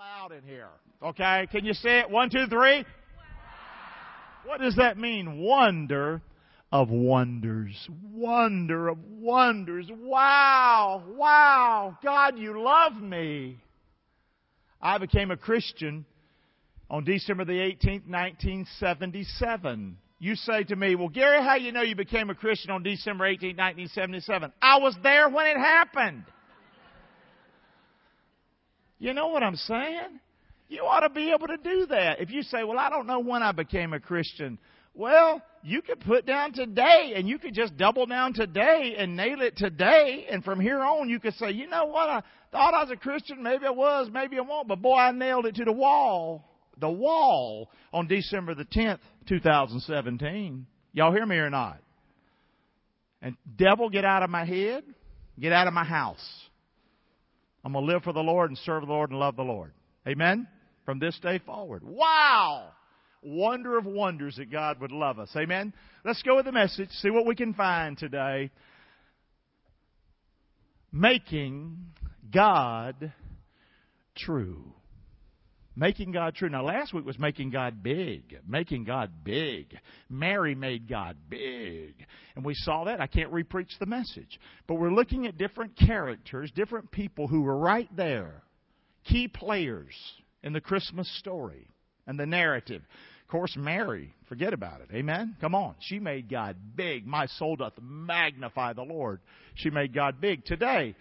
loud in here. Okay? Can you say it? One, two, three. What does that mean? Wonder of wonders. Wonder of wonders. Wow. Wow. God, you love me. I became a Christian on December the 18th, 1977. You say to me, well, Gary, how you know you became a Christian on December 18th, 1977? I was there when it happened. You know what I'm saying? You ought to be able to do that. If you say, well, I don't know when I became a Christian. Well, you could put down today and you could just double down today and nail it today. And from here on, you could say, you know what? I thought I was a Christian. Maybe I was. Maybe I won't. But boy, I nailed it to the wall. The wall on December the 10th, 2017. Y'all hear me or not? And devil, get out of my head. Get out of my house. I'm going to live for the Lord and serve the Lord and love the Lord. Amen? From this day forward. Wow! Wonder of wonders that God would love us. Amen? Let's go with the message, see what we can find today. Making God true. Making God true. Now, last week was making God big. Making God big. Mary made God big. And we saw that. I can't repreach the message. But we're looking at different characters, different people who were right there, key players in the Christmas story and the narrative. Of course, Mary, forget about it. Amen? Come on. She made God big. My soul doth magnify the Lord. She made God big. Today,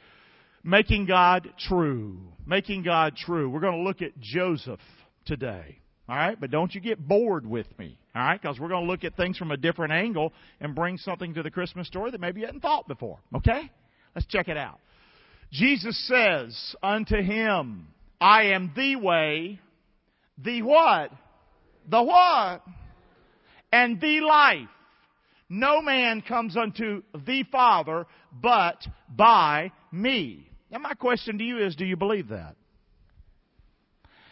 Making God true. Making God true. We're going to look at Joseph today. All right? But don't you get bored with me. All right? Because we're going to look at things from a different angle and bring something to the Christmas story that maybe you hadn't thought before. Okay? Let's check it out. Jesus says unto him, I am the way, the what? The what? And the life. No man comes unto the Father but by me. Now, my question to you is do you believe that?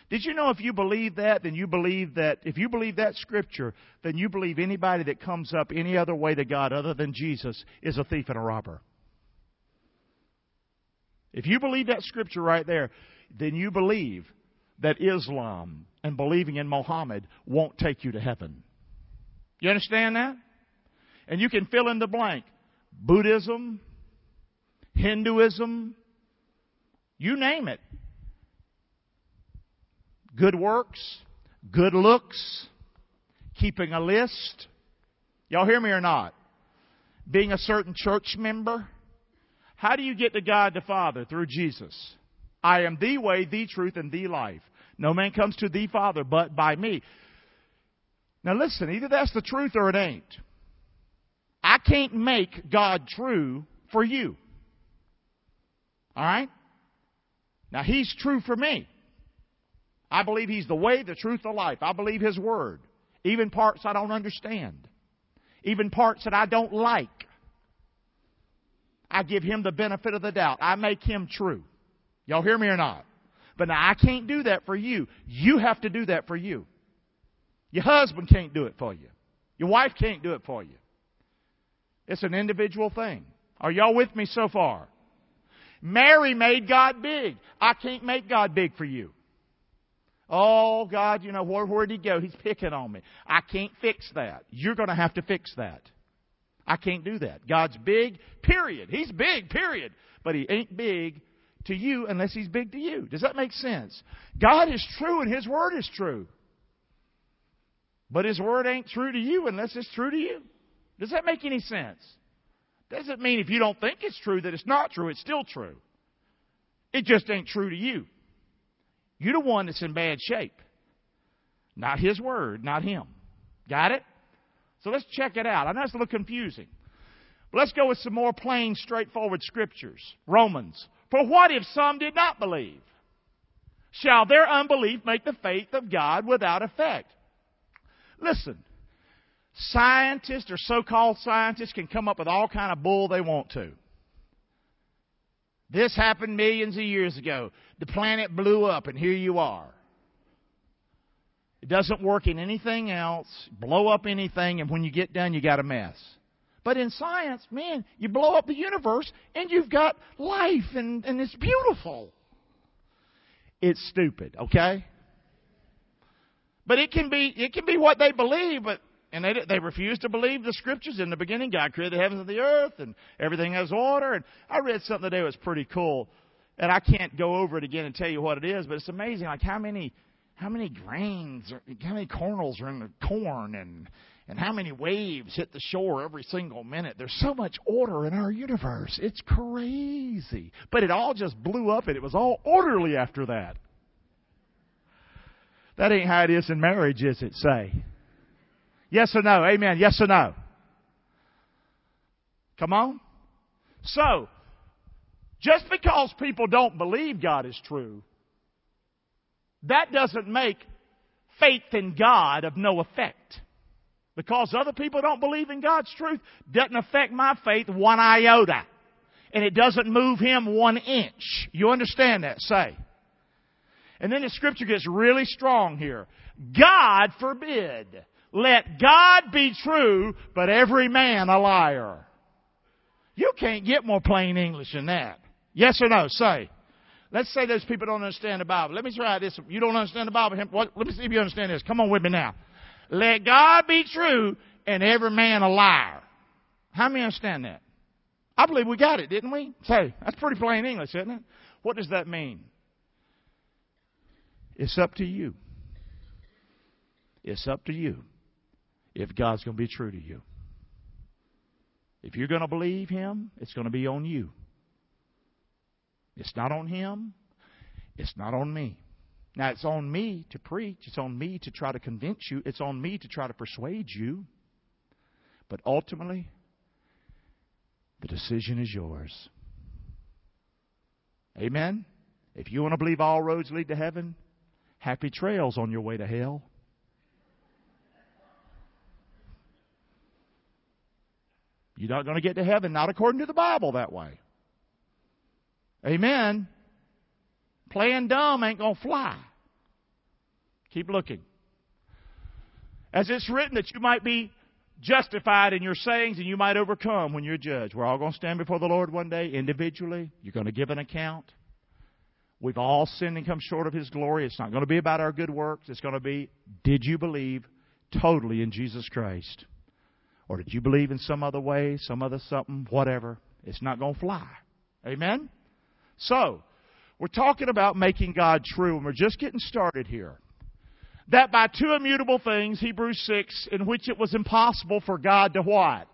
Did you know if you believe that, then you believe that, if you believe that scripture, then you believe anybody that comes up any other way to God other than Jesus is a thief and a robber? If you believe that scripture right there, then you believe that Islam and believing in Muhammad won't take you to heaven. You understand that? And you can fill in the blank. Buddhism, Hinduism, you name it. Good works, good looks, keeping a list. Y'all hear me or not? Being a certain church member. How do you get to God the Father? Through Jesus. I am the way, the truth, and the life. No man comes to the Father but by me. Now listen, either that's the truth or it ain't. I can't make God true for you. Alright? Now, He's true for me. I believe He's the way, the truth, the life. I believe His Word. Even parts I don't understand. Even parts that I don't like. I give Him the benefit of the doubt. I make Him true. Y'all hear me or not? But now I can't do that for you. You have to do that for you. Your husband can't do it for you. Your wife can't do it for you. It's an individual thing. Are y'all with me so far? Mary made God big. I can't make God big for you. Oh, God, you know, where, where'd he go? He's picking on me. I can't fix that. You're going to have to fix that. I can't do that. God's big, period. He's big, period. But he ain't big to you unless he's big to you. Does that make sense? God is true and his word is true. But his word ain't true to you unless it's true to you. Does that make any sense? Doesn't mean if you don't think it's true that it's not true, it's still true. It just ain't true to you. You're the one that's in bad shape. Not his word, not him. Got it? So let's check it out. I know it's a little confusing. But let's go with some more plain, straightforward scriptures. Romans. For what if some did not believe? Shall their unbelief make the faith of God without effect? Listen, Scientists or so-called scientists can come up with all kind of bull they want to. This happened millions of years ago. The planet blew up and here you are. It doesn't work in anything else. Blow up anything and when you get done you got a mess. But in science, man, you blow up the universe and you've got life and, and it's beautiful. it's stupid, okay? But it can be, it can be what they believe, but, and they, they refuse to believe the scriptures. In the beginning, God created the heavens and the earth and everything has order. And I read something today that was pretty cool. And I can't go over it again and tell you what it is, but it's amazing like how many, how many grains, or how many kernels are in the corn and, and how many waves hit the shore every single minute. There's so much order in our universe. It's crazy. But it all just blew up and it was all orderly after that. That ain't how it is in marriage, is it? Say. Yes or no? Amen. Yes or no? Come on. So, just because people don't believe God is true, that doesn't make faith in God of no effect. Because other people don't believe in God's truth doesn't affect my faith one iota. And it doesn't move him one inch. You understand that? Say. And then the scripture gets really strong here. God forbid. Let God be true, but every man a liar. You can't get more plain English than that. Yes or no? Say. Let's say those people don't understand the Bible. Let me try this. You don't understand the Bible. Let me see if you understand this. Come on with me now. Let God be true and every man a liar. How many understand that? I believe we got it, didn't we? Say, that's pretty plain English, isn't it? What does that mean? It's up to you. It's up to you if God's going to be true to you. If you're going to believe Him, it's going to be on you. It's not on Him. It's not on me. Now, it's on me to preach. It's on me to try to convince you. It's on me to try to persuade you. But ultimately, the decision is yours. Amen? If you want to believe all roads lead to heaven, happy trails on your way to hell. You're not going to get to heaven, not according to the Bible, that way. Amen. Playing dumb ain't going to fly. Keep looking. As it's written that you might be justified in your sayings and you might overcome when you're judged. We're all going to stand before the Lord one day individually. You're going to give an account. We've all sinned and come short of His glory. It's not going to be about our good works. It's going to be, did you believe totally in Jesus Christ? Or did you believe in some other way, some other something, whatever? It's not going to fly. Amen? So, we're talking about making God true, and we're just getting started here. That by two immutable things, Hebrews 6, in which it was impossible for God to what?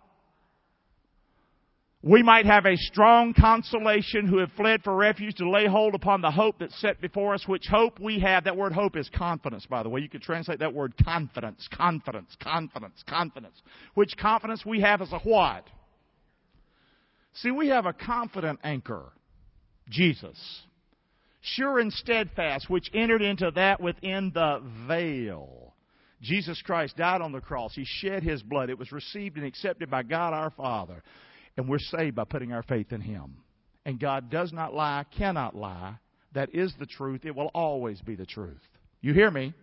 We might have a strong consolation who have fled for refuge to lay hold upon the hope that's set before us, which hope we have. That word hope is confidence, by the way. You could translate that word confidence, confidence, confidence, confidence. Which confidence we have as a what? See, we have a confident anchor. Jesus. Sure and steadfast, which entered into that within the veil. Jesus Christ died on the cross. He shed His blood. It was received and accepted by God our Father. And we're saved by putting our faith in Him. And God does not lie, cannot lie. That is the truth. It will always be the truth. You hear me?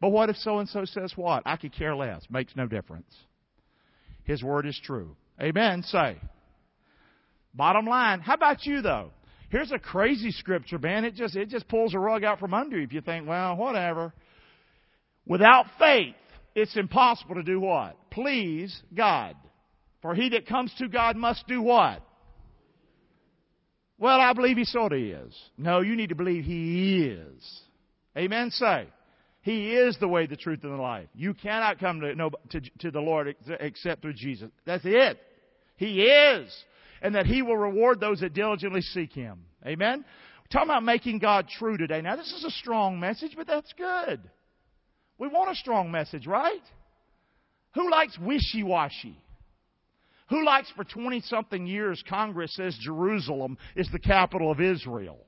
But what if so and so says what? I could care less. Makes no difference. His word is true. Amen. Say. Bottom line, how about you though? Here's a crazy scripture, man. It just it just pulls a rug out from under you if you think, well, whatever. Without faith, it's impossible to do what? Please God. For he that comes to God must do what? Well, I believe he sort of is. No, you need to believe he is. Amen. Say. He is the way, the truth, and the life. You cannot come to, no, to, to the Lord except through Jesus. That's it. He is. And that He will reward those that diligently seek Him. Amen? We're talking about making God true today. Now, this is a strong message, but that's good. We want a strong message, right? Who likes wishy washy? Who likes for 20 something years Congress says Jerusalem is the capital of Israel?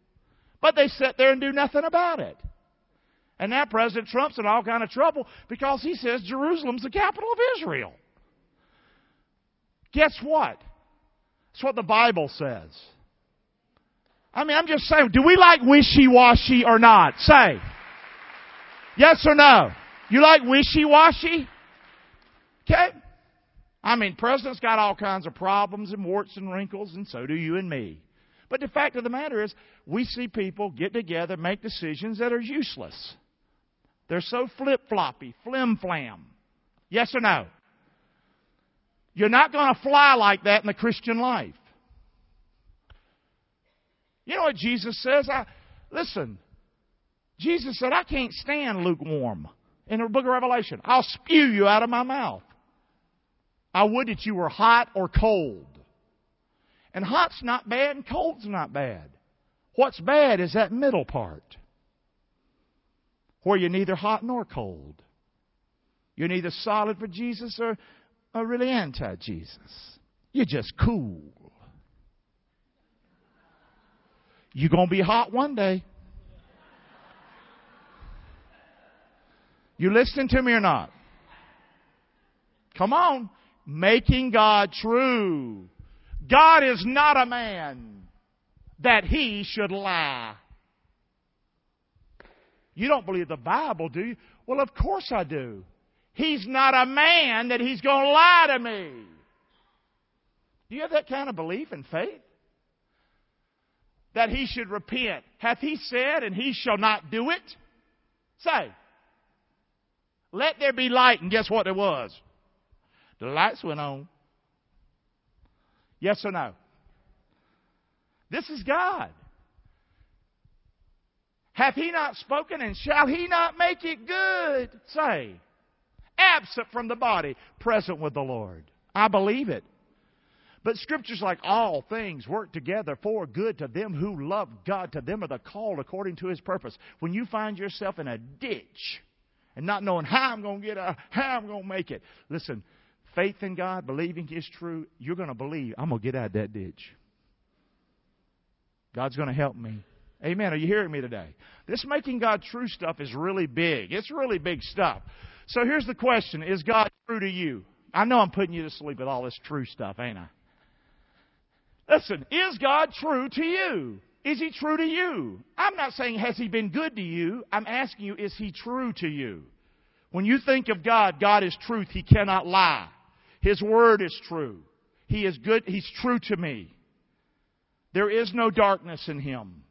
But they sit there and do nothing about it. And now President Trump's in all kind of trouble because he says Jerusalem's the capital of Israel. Guess what? That's what the Bible says. I mean, I'm just saying, do we like wishy-washy or not? Say. Yes or no? You like wishy-washy? I mean, president's got all kinds of problems and warts and wrinkles, and so do you and me. But the fact of the matter is, we see people get together, make decisions that are useless. They're so flip floppy, flim flam. Yes or no? You're not going to fly like that in the Christian life. You know what Jesus says? I, listen, Jesus said, I can't stand lukewarm in the book of Revelation. I'll spew you out of my mouth. I would that you were hot or cold. And hot's not bad and cold's not bad. What's bad is that middle part where you're neither hot nor cold. You're neither solid for Jesus or, or really anti Jesus. You're just cool. You're going to be hot one day. You listening to me or not? Come on. Making God true. God is not a man that he should lie. You don't believe the Bible, do you? Well, of course I do. He's not a man that he's going to lie to me. Do you have that kind of belief and faith? That he should repent. Hath he said, and he shall not do it? Say, let there be light, and guess what there was? The lights went on. Yes or no? This is God. Hath he not spoken, and shall he not make it good? Say, absent from the body, present with the Lord. I believe it. But scriptures like all things work together for good to them who love God, to them are the called according to his purpose. When you find yourself in a ditch and not knowing how I'm going to get out, how I'm going to make it, listen, faith in God, believing is true, you're going to believe, I'm going to get out of that ditch. God's going to help me. Amen. Are you hearing me today? This making God true stuff is really big. It's really big stuff. So here's the question Is God true to you? I know I'm putting you to sleep with all this true stuff, ain't I? Listen, is God true to you? Is He true to you? I'm not saying has He been good to you. I'm asking you, is He true to you? When you think of God, God is truth. He cannot lie. His word is true. He is good. He's true to me. There is no darkness in Him.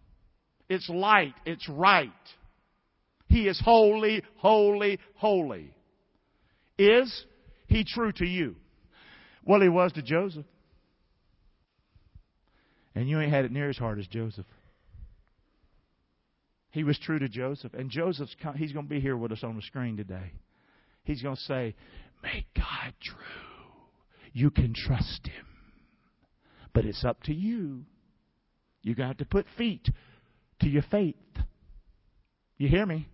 It's light. It's right. He is holy, holy, holy. Is he true to you? Well, he was to Joseph. And you ain't had it near as hard as Joseph. He was true to Joseph. And Joseph's, he's going to be here with us on the screen today. He's going to say, Make God true. You can trust Him. But it's up to you. You got to put feet to your faith. You hear me?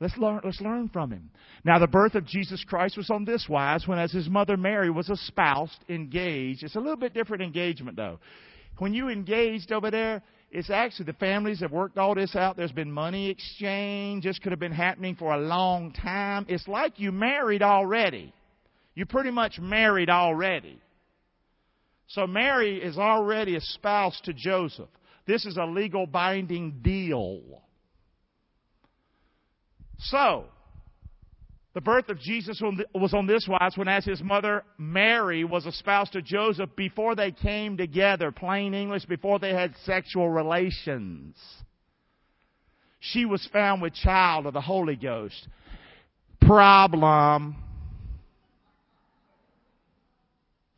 Let's learn, let's learn from him. Now, the birth of Jesus Christ was on this wise when, as his mother Mary was espoused, engaged. It's a little bit different engagement, though. When you engaged over there, it's actually the families have worked all this out. There's been money exchange. This could have been happening for a long time. It's like you married already. You pretty much married already. So Mary is already espoused to Joseph. This is a legal binding deal. So, the birth of Jesus was on this wise when, as his mother Mary was espoused to Joseph before they came together, plain English, before they had sexual relations. She was found with child of the Holy Ghost. Problem.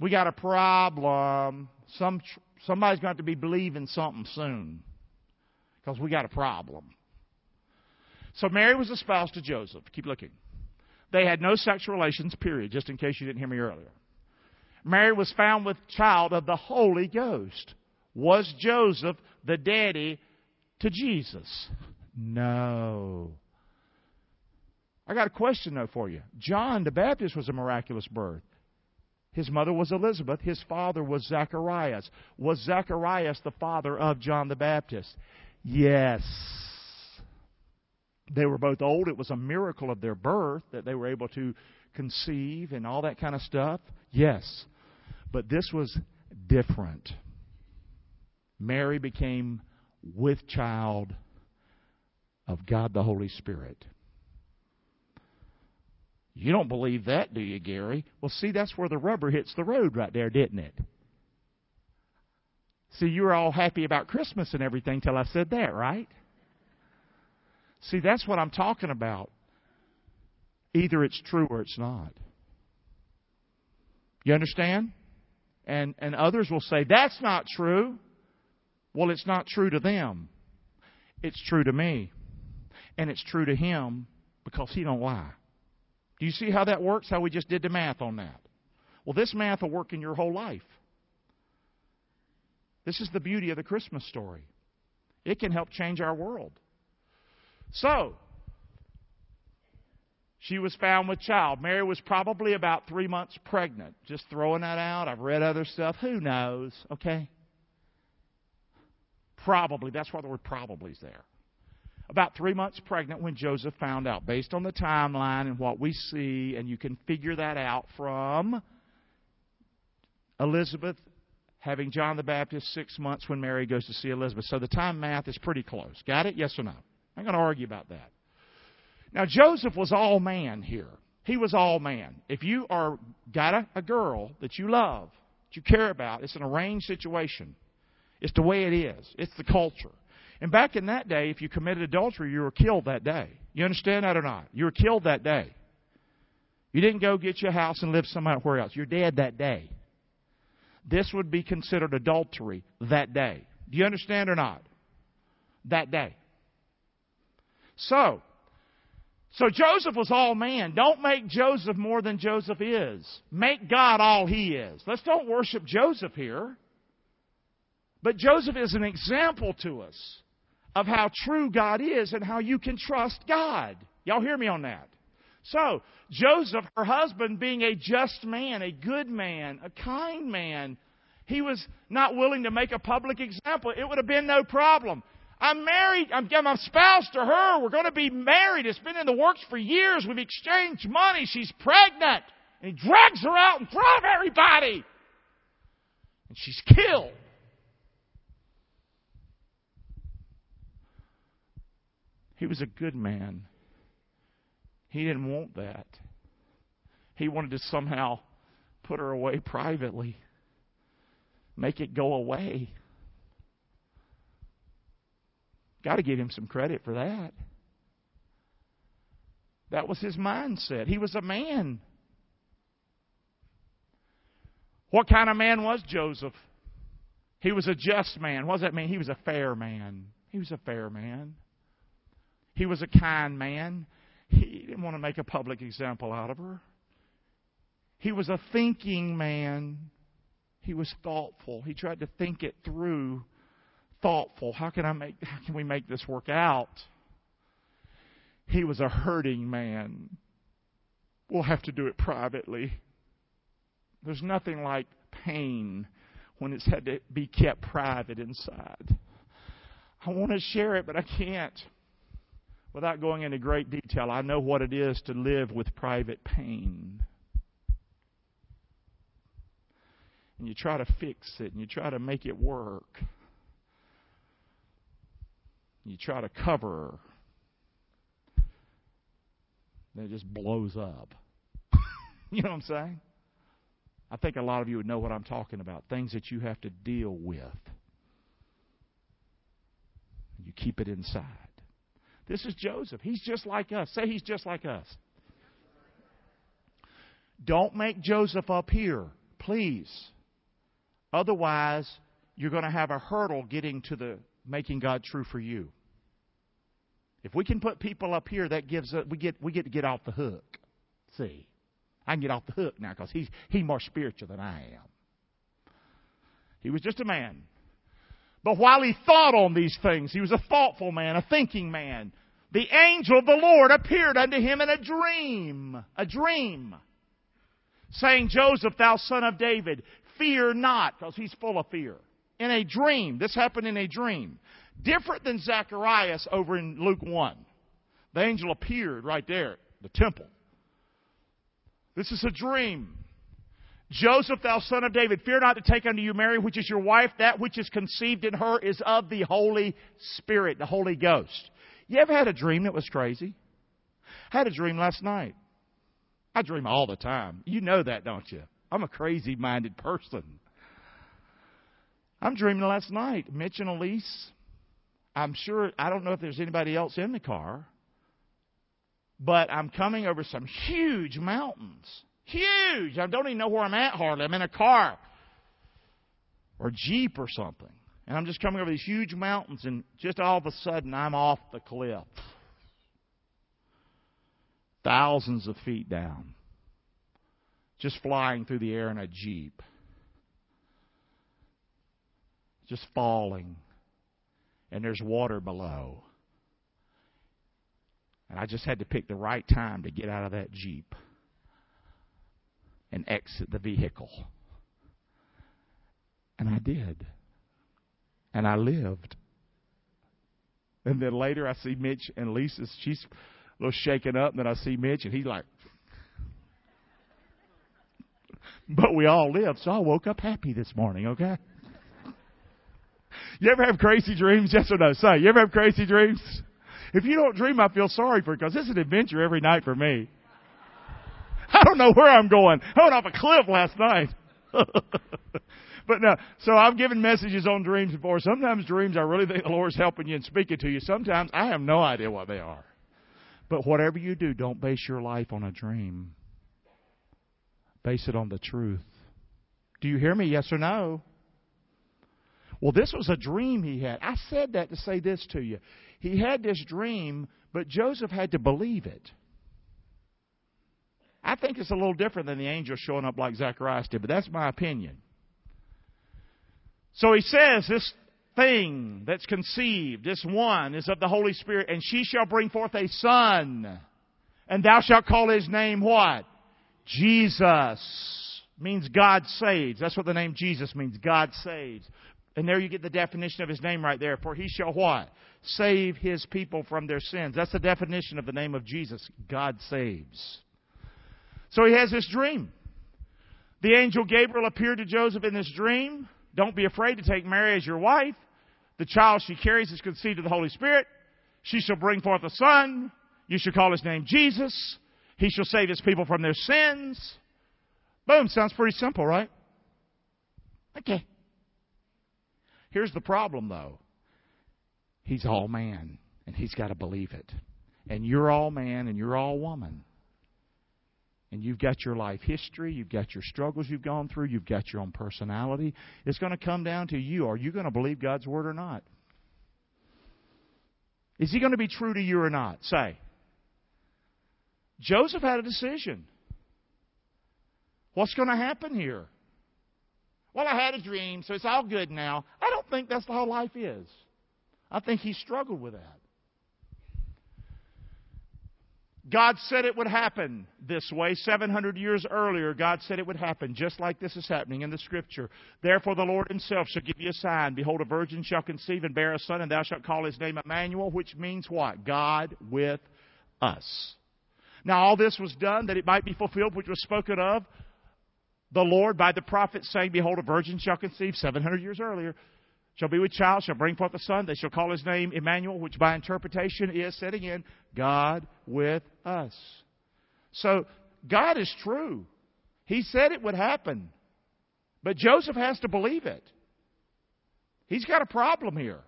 We got a problem. Some Somebody's got to be believing something soon because we got a problem. So Mary was espoused to Joseph. Keep looking. They had no sexual relations, period, just in case you didn't hear me earlier. Mary was found with child of the Holy Ghost. Was Joseph the daddy to Jesus? No. I got a question though for you. John the Baptist was a miraculous birth. His mother was Elizabeth. His father was Zacharias. Was Zacharias the father of John the Baptist? Yes. They were both old. It was a miracle of their birth that they were able to conceive and all that kind of stuff. Yes. But this was different. Mary became with child of God the Holy Spirit. You don't believe that, do you, Gary? Well, see, that's where the rubber hits the road right there, didn't it? See, you were all happy about Christmas and everything till I said that, right? See, that's what I'm talking about. Either it's true or it's not. You understand? And and others will say that's not true. Well, it's not true to them. It's true to me. And it's true to him because he don't lie. Do you see how that works? How we just did the math on that. Well, this math will work in your whole life. This is the beauty of the Christmas story. It can help change our world. So, she was found with child. Mary was probably about three months pregnant. Just throwing that out. I've read other stuff. Who knows? Okay? Probably. That's why the word probably is there. About three months pregnant when Joseph found out, based on the timeline and what we see, and you can figure that out from Elizabeth having John the Baptist six months when Mary goes to see Elizabeth. So the time math is pretty close. Got it? Yes or no? I'm going to argue about that. Now, Joseph was all man here. He was all man. If you are got a, a girl that you love, that you care about, it's an arranged situation. It's the way it is. It's the culture. And back in that day, if you committed adultery, you were killed that day. You understand that or not? You were killed that day. You didn't go get your house and live somewhere else. You're dead that day. This would be considered adultery that day. Do you understand or not? That day. So, so Joseph was all man. Don't make Joseph more than Joseph is. Make God all he is. Let's don't worship Joseph here. But Joseph is an example to us of how true God is and how you can trust God. Y'all hear me on that? So, Joseph, her husband, being a just man, a good man, a kind man, he was not willing to make a public example. It would have been no problem. I'm married. I'm, I'm spouse to her. We're going to be married. It's been in the works for years. We've exchanged money. She's pregnant. And he drags her out in front of everybody. And she's killed. He was a good man. He didn't want that. He wanted to somehow put her away privately, make it go away. Got to give him some credit for that. That was his mindset. He was a man. What kind of man was Joseph? He was a just man. What does that mean? He was a fair man. He was a fair man. He was a kind man. He didn't want to make a public example out of her. He was a thinking man. He was thoughtful. He tried to think it through thoughtful. How can I make how can we make this work out? He was a hurting man. We'll have to do it privately. There's nothing like pain when it's had to be kept private inside. I want to share it, but I can't. Without going into great detail, I know what it is to live with private pain. And you try to fix it and you try to make it work. You try to cover, then it just blows up. you know what I'm saying? I think a lot of you would know what I'm talking about. Things that you have to deal with. You keep it inside. This is Joseph. He's just like us. Say he's just like us. Don't make Joseph up here, please. Otherwise, you're going to have a hurdle getting to the making God true for you. If we can put people up here, that gives us, we get we get to get off the hook. See, I can get off the hook now because he's he's more spiritual than I am. He was just a man. But while he thought on these things, he was a thoughtful man, a thinking man. The angel of the Lord appeared unto him in a dream, a dream, saying, Joseph, thou son of David, fear not, because he's full of fear in a dream. This happened in a dream. Different than Zacharias over in Luke 1. The angel appeared right there, the temple. This is a dream. Joseph, thou son of David, fear not to take unto you Mary, which is your wife. That which is conceived in her is of the Holy Spirit, the Holy Ghost. You ever had a dream that was crazy? I had a dream last night. I dream all the time. You know that, don't you? I'm a crazy minded person. I'm dreaming last night. Mitch and Elise. I'm sure, I don't know if there's anybody else in the car, but I'm coming over some huge mountains. Huge! I don't even know where I'm at hardly. I'm in a car or Jeep or something. And I'm just coming over these huge mountains, and just all of a sudden, I'm off the cliff. Thousands of feet down. Just flying through the air in a Jeep. Just falling. And there's water below. And I just had to pick the right time to get out of that Jeep and exit the vehicle. And I did. And I lived. And then later I see Mitch and Lisa, she's a little shaken up, and then I see Mitch and he's like, but we all lived, so I woke up happy this morning, okay? You ever have crazy dreams? Yes or no? Say, you ever have crazy dreams? If you don't dream, I feel sorry for you because it's an adventure every night for me. I don't know where I'm going. I went off a cliff last night. but no, so I've given messages on dreams before. Sometimes dreams, I really think the Lord's helping you and speaking to you. Sometimes I have no idea what they are. But whatever you do, don't base your life on a dream. Base it on the truth. Do you hear me? Yes or no? Well, this was a dream he had. I said that to say this to you. He had this dream, but Joseph had to believe it. I think it's a little different than the angel showing up like Zacharias did, but that's my opinion. So he says, This thing that's conceived, this one, is of the Holy Spirit, and she shall bring forth a son. And thou shalt call his name what? Jesus. Means God saves. That's what the name Jesus means. God saves. And there you get the definition of his name right there. For he shall what? Save his people from their sins. That's the definition of the name of Jesus. God saves. So he has this dream. The angel Gabriel appeared to Joseph in this dream. Don't be afraid to take Mary as your wife. The child she carries is conceived of the Holy Spirit. She shall bring forth a son. You shall call his name Jesus. He shall save his people from their sins. Boom. Sounds pretty simple, right? Okay. Here's the problem, though. He's all man, and he's got to believe it. And you're all man, and you're all woman and you've got your life history, you've got your struggles you've gone through, you've got your own personality. It's going to come down to you. Are you going to believe God's word or not? Is he going to be true to you or not? Say. Joseph had a decision. What's going to happen here? Well, I had a dream, so it's all good now. I don't think that's how life is. I think he struggled with that. God said it would happen this way. 700 years earlier, God said it would happen just like this is happening in the Scripture. Therefore, the Lord Himself shall give you a sign. Behold, a virgin shall conceive and bear a son, and thou shalt call his name Emmanuel, which means what? God with us. Now, all this was done that it might be fulfilled, which was spoken of the Lord by the prophet, saying, Behold, a virgin shall conceive 700 years earlier shall be with child, shall bring forth a son. They shall call his name Emmanuel, which by interpretation is, said again, God with us. So, God is true. He said it would happen. But Joseph has to believe it. He's got a problem here.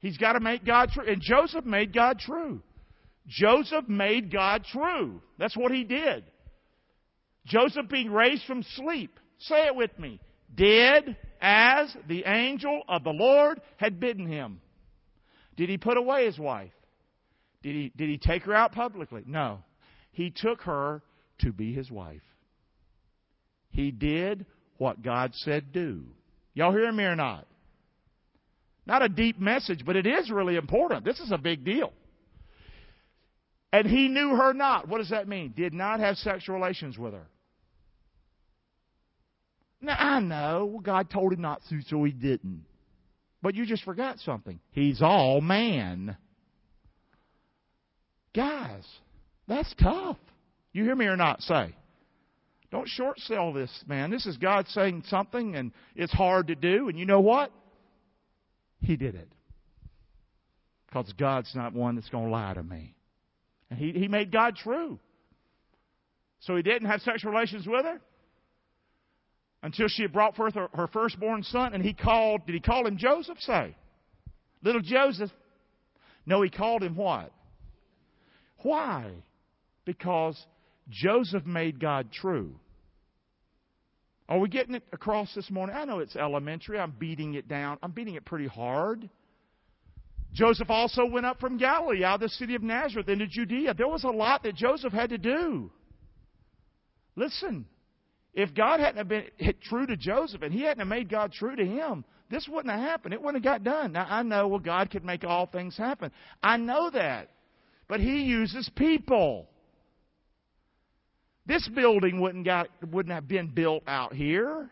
He's got to make God true. And Joseph made God true. Joseph made God true. That's what he did. Joseph being raised from sleep. Say it with me. Did as the angel of the Lord had bidden him. Did he put away his wife? Did he, did he take her out publicly? No. He took her to be his wife. He did what God said do. Y'all hear me or not? Not a deep message, but it is really important. This is a big deal. And he knew her not. What does that mean? Did not have sexual relations with her. Now, I know God told him not to, so he didn't. But you just forgot something. He's all man. Guys, that's tough. You hear me or not? Say. Don't short sell this, man. This is God saying something, and it's hard to do. And you know what? He did it. Because God's not one that's going to lie to me. And he, he made God true. So he didn't have sexual relations with her? Until she had brought forth her, her firstborn son, and he called, did he call him Joseph? Say. Little Joseph. No, he called him what? Why? Because Joseph made God true. Are we getting it across this morning? I know it's elementary. I'm beating it down. I'm beating it pretty hard. Joseph also went up from Galilee, out of the city of Nazareth, into Judea. There was a lot that Joseph had to do. Listen, if God hadn't been true to Joseph and he hadn't made God true to him, this wouldn't have happened. It wouldn't have got done. Now, I know, well, God could make all things happen. I know that. But he uses people. This building wouldn't, got, wouldn't have been built out here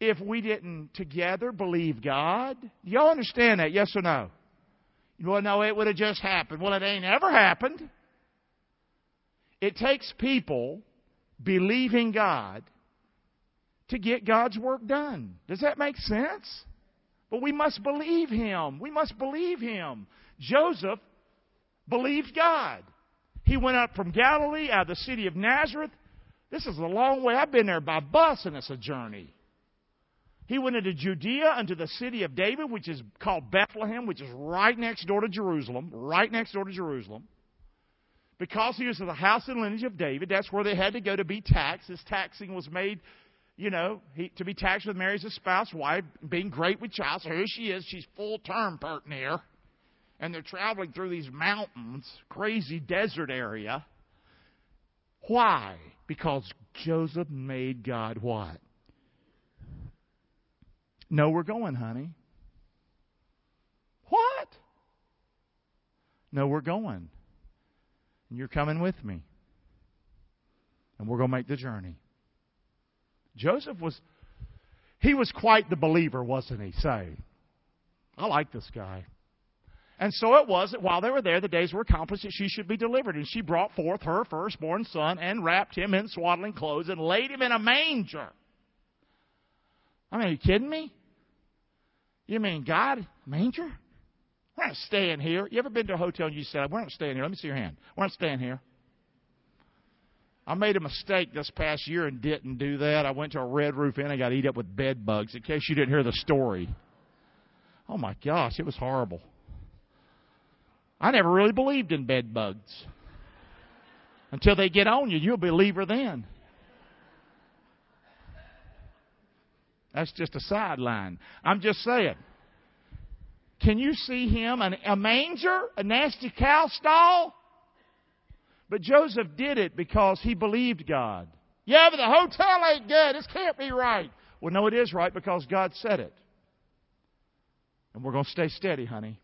if we didn't together believe God. Y'all understand that, yes or no? Well, no, it would have just happened. Well, it ain't ever happened. It takes people believing God to get God's work done. Does that make sense? But we must believe Him. We must believe Him. Joseph believed God. He went up from Galilee out of the city of Nazareth. This is a long way. I've been there by bus and it's a journey. He went into Judea, unto the city of David, which is called Bethlehem, which is right next door to Jerusalem, right next door to Jerusalem. Because he was of the house and lineage of David, that's where they had to go to be taxed. His taxing was made, you know, he, to be taxed with Mary as a spouse, wife, being great with child. So here she is. She's full term pert near. And they're traveling through these mountains, crazy desert area. Why? Because Joseph made God what? No, we're going, honey. What? No, we're going. And you're coming with me. And we're going to make the journey. Joseph was, he was quite the believer, wasn't he? Say, I like this guy. And so it was that while they were there, the days were accomplished that she should be delivered. And she brought forth her firstborn son and wrapped him in swaddling clothes and laid him in a manger. I mean, are you kidding me? You mean God? Manger? We're not staying here. You ever been to a hotel and you said, We're not staying here? Let me see your hand. We're not staying here. I made a mistake this past year and didn't do that. I went to a red roof inn. And got eat up with bed bugs. In case you didn't hear the story. Oh my gosh, it was horrible. I never really believed in bed bugs. Until they get on you, you'll be a believer then. That's just a sideline. I'm just saying. Can you see him? An, a manger? A nasty cow stall? But Joseph did it because he believed God. Yeah, but the hotel ain't good. This can't be right. Well, no, it is right because God said it. And we're going to stay steady, honey.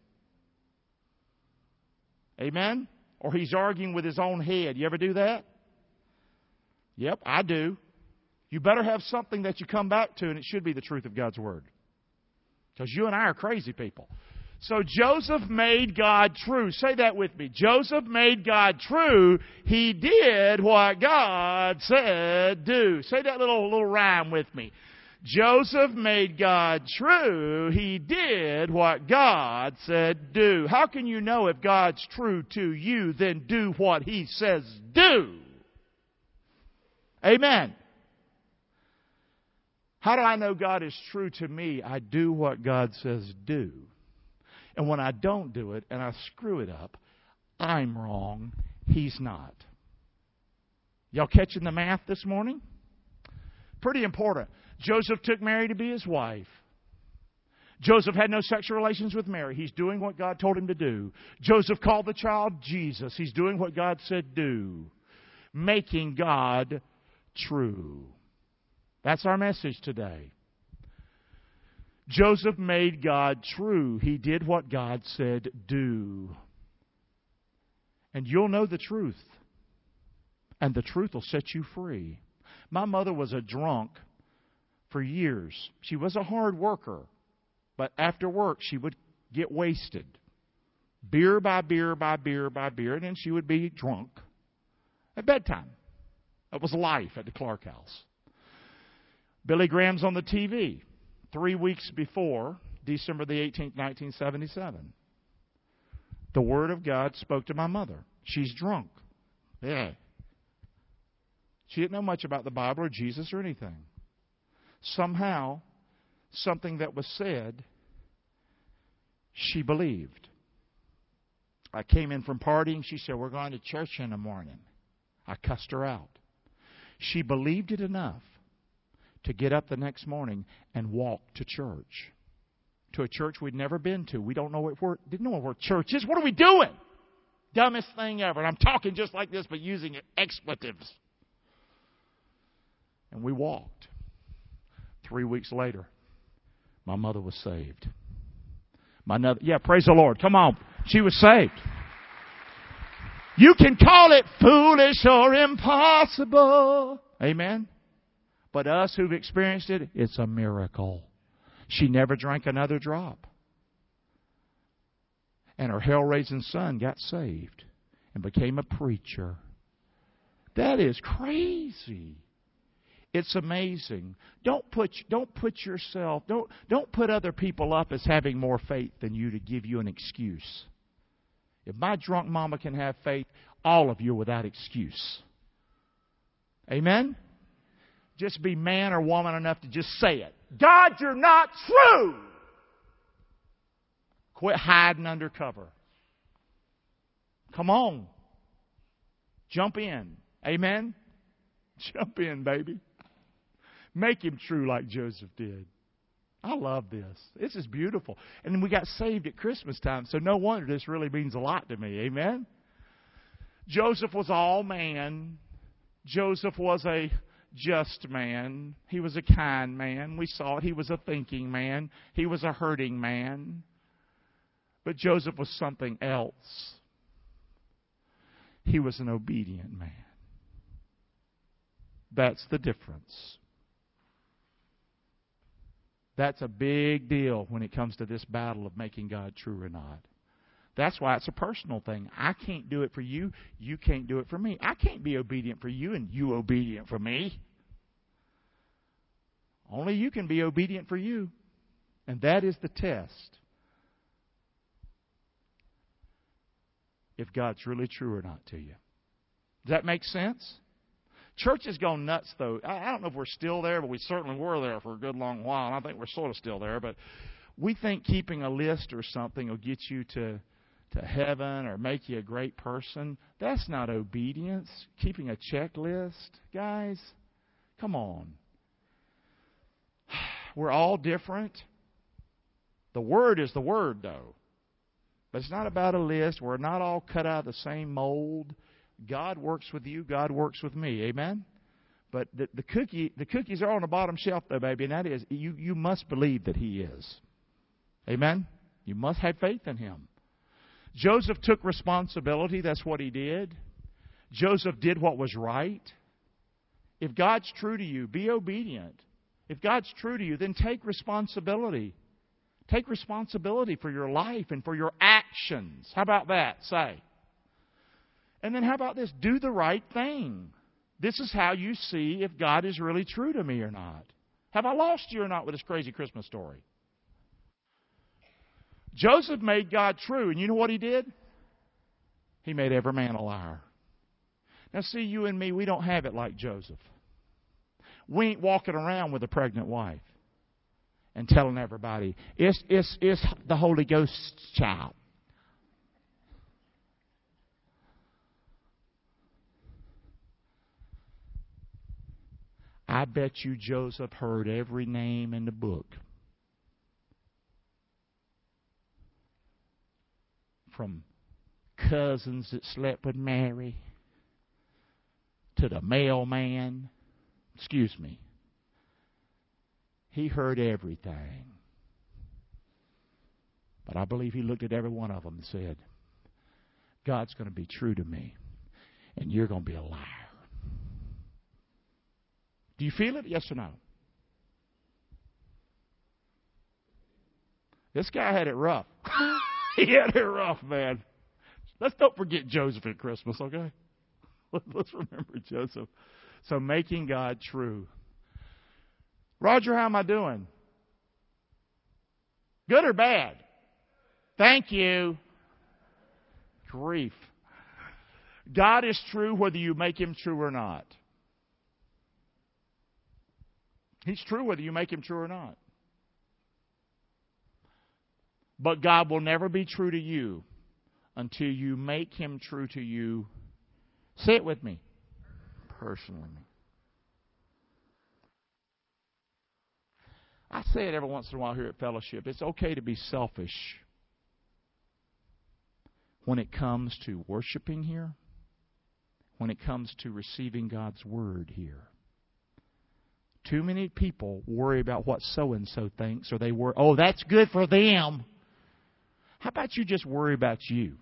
Amen? Or he's arguing with his own head. You ever do that? Yep, I do. You better have something that you come back to, and it should be the truth of God's Word. Because you and I are crazy people. So Joseph made God true. Say that with me. Joseph made God true. He did what God said do. Say that little, little rhyme with me. Joseph made God true. He did what God said do. How can you know if God's true to you, then do what He says do? Amen. How do I know God is true to me? I do what God says do. And when I don't do it and I screw it up, I'm wrong. He's not. Y'all catching the math this morning? Pretty important. Joseph took Mary to be his wife. Joseph had no sexual relations with Mary. He's doing what God told him to do. Joseph called the child Jesus. He's doing what God said do. Making God true. That's our message today. Joseph made God true. He did what God said do. And you'll know the truth. And the truth will set you free. My mother was a drunk for years. She was a hard worker. But after work, she would get wasted. Beer by beer by beer by beer, and then she would be drunk at bedtime. That was life at the Clark house. Billy Graham's on the TV three weeks before December the 18th, 1977. The Word of God spoke to my mother. She's drunk. Yeah. She didn't know much about the Bible or Jesus or anything. somehow, something that was said, she believed. I came in from partying. She said, We're going to church in the morning. I cussed her out. She believed it enough to get up the next morning and walk to church. To a church we'd never been to. We don't know where, didn't know where church is. What are we doing? Dumbest thing ever. And I'm talking just like this, but using expletives. And we walked. Three weeks later, my mother was saved. My mother, yeah, praise the Lord. Come on. She was saved. You can call it foolish or impossible. Amen. But us who've experienced it, it's a miracle. She never drank another drop. And her hell raising son got saved and became a preacher. That is crazy. It's amazing. Don't put don't put yourself don't don't put other people up as having more faith than you to give you an excuse. If my drunk mama can have faith, all of you are without excuse. Amen? Just be man or woman enough to just say it. God, you're not true. Quit hiding under cover. Come on. Jump in. Amen? Jump in, baby. Make him true like Joseph did. I love this. This is beautiful. And we got saved at Christmas time, so no wonder this really means a lot to me. Amen? Joseph was all man. Joseph was a just man. He was a kind man. We saw it. He was a thinking man. He was a hurting man. But Joseph was something else. He was an obedient man. That's the difference. That's a big deal when it comes to this battle of making God true or not. That's why it's a personal thing. I can't do it for you. You can't do it for me. I can't be obedient for you and you obedient for me. Only you can be obedient for you. And that is the test. If God's really true or not to you. Does that make sense? Church has gone nuts, though. I don't know if we're still there, but we certainly were there for a good long while. And I think we're sort of still there. But we think keeping a list or something will get you to to heaven or make you a great person. That's not obedience. Keeping a checklist, guys. Come on. We're all different. The Word is the Word, though. But it's not about a list. We're not all cut out of the same mold. God works with you. God works with me. Amen. But the, the cookie, the cookies are on the bottom shelf, though, baby, and that is you. You must believe that He is. Amen. You must have faith in Him. Joseph took responsibility. That's what he did. Joseph did what was right. If God's true to you, be obedient. If God's true to you, then take responsibility. Take responsibility for your life and for your actions. How about that? Say. And then how about this? Do the right thing. This is how you see if God is really true to me or not. Have I lost you or not with this crazy Christmas story? Joseph made God true, and you know what he did? He made every man a liar. Now, see, you and me, we don't have it like Joseph. We ain't walking around with a pregnant wife and telling everybody, it's, it's, it's the Holy Ghost's child. I bet you Joseph heard every name in the book. From cousins that slept with Mary to the mailman. Excuse me. He heard everything. But I believe he looked at every one of them and said, God's going to be true to me, and you're going to be a liar. Do you feel it? Yes or no? This guy had it rough. he had it rough, man. Let's don't forget Joseph at Christmas, okay? Let's remember Joseph. So making God true. Roger, how am I doing? Good or bad? Thank you. Grief. God is true whether you make him true or not. He's true whether you make him true or not. But God will never be true to you until you make him true to you. Say it with me. Personally. I say it every once in a while here at fellowship. It's okay to be selfish when it comes to worshiping here, when it comes to receiving God's word here. Too many people worry about what so and so thinks, or they worry, oh, that's good for them. How about you just worry about you?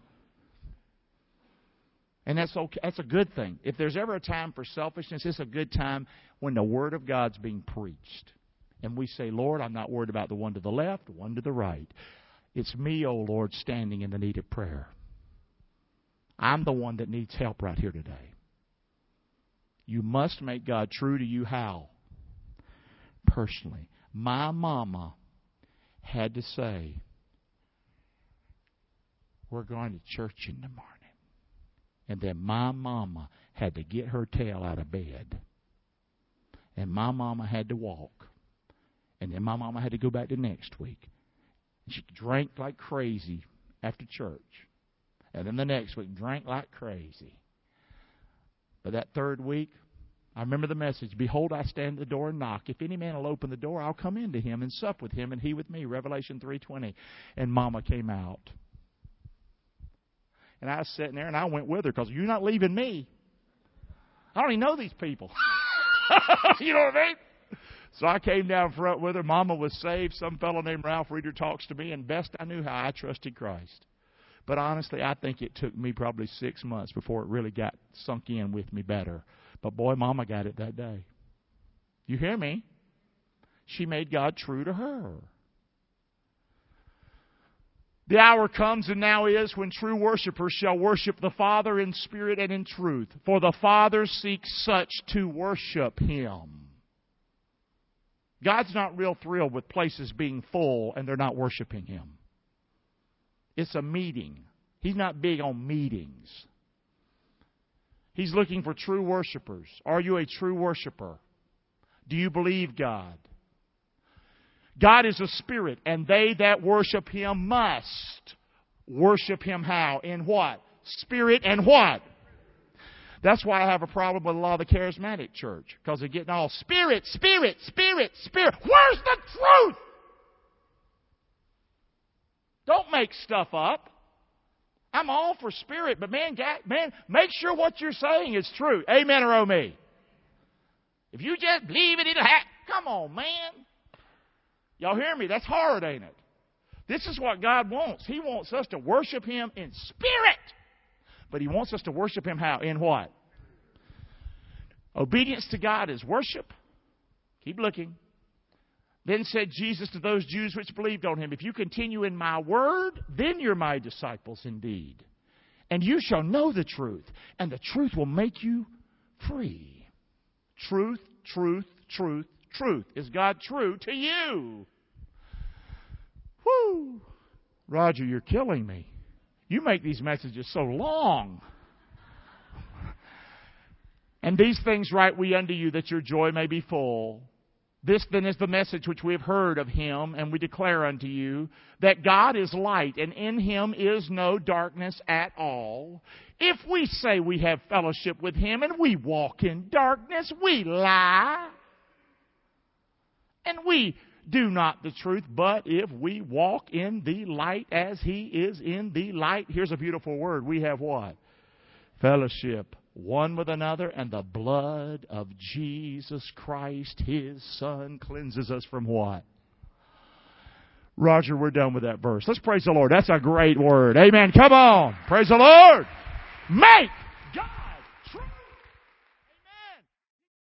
And that's okay. That's a good thing. If there's ever a time for selfishness, it's a good time when the Word of God's being preached. And we say, Lord, I'm not worried about the one to the left, one to the right. It's me, O oh Lord, standing in the need of prayer. I'm the one that needs help right here today. You must make God true to you how? Personally. My mama had to say, We're going to church in the morning. And then my mama had to get her tail out of bed. And my mama had to walk. And then my mama had to go back the next week. She drank like crazy after church. And then the next week, drank like crazy. But that third week, I remember the message Behold, I stand at the door and knock. If any man will open the door, I'll come into him and sup with him, and he with me. Revelation 3.20. And Mama came out. And I was sitting there, and I went with her because you're not leaving me. I don't even know these people. you know what I mean? So I came down front with her. Mama was saved. Some fellow named Ralph Reeder talks to me, and best I knew how I trusted Christ. But honestly, I think it took me probably six months before it really got sunk in with me better. But boy, Mama got it that day. You hear me? She made God true to her. The hour comes and now is when true worshippers shall worship the Father in spirit and in truth. For the Father seeks such to worship Him. God's not real thrilled with places being full and they're not worshiping Him. It's a meeting. He's not big on meetings. He's looking for true worshipers. Are you a true worshiper? Do you believe God? God is a spirit, and they that worship him must worship him how? In what? Spirit and what? That's why I have a problem with a lot of the charismatic church, because they're getting all spirit, spirit, spirit, spirit. Where's the truth? Don't make stuff up. I'm all for spirit, but man, man, make sure what you're saying is true. Amen or oh me. If you just believe it, it'll happen. Come on, man. Y'all hear me? That's hard, ain't it? This is what God wants. He wants us to worship Him in spirit. But He wants us to worship Him how? In what? Obedience to God is worship. Keep looking. Then said Jesus to those Jews which believed on him, If you continue in my word, then you're my disciples indeed. And you shall know the truth, and the truth will make you free. Truth, truth, truth, truth. Is God true to you? Whoo! Roger, you're killing me. You make these messages so long. And these things write we unto you that your joy may be full. This then is the message which we have heard of him, and we declare unto you that God is light, and in him is no darkness at all. If we say we have fellowship with him and we walk in darkness, we lie. And we do not the truth, but if we walk in the light as he is in the light, here's a beautiful word. We have what? Fellowship one with another, and the blood of Jesus Christ, his Son, cleanses us from what? Roger, we're done with that verse. Let's praise the Lord. That's a great word. Amen. Come on. Praise the Lord. Make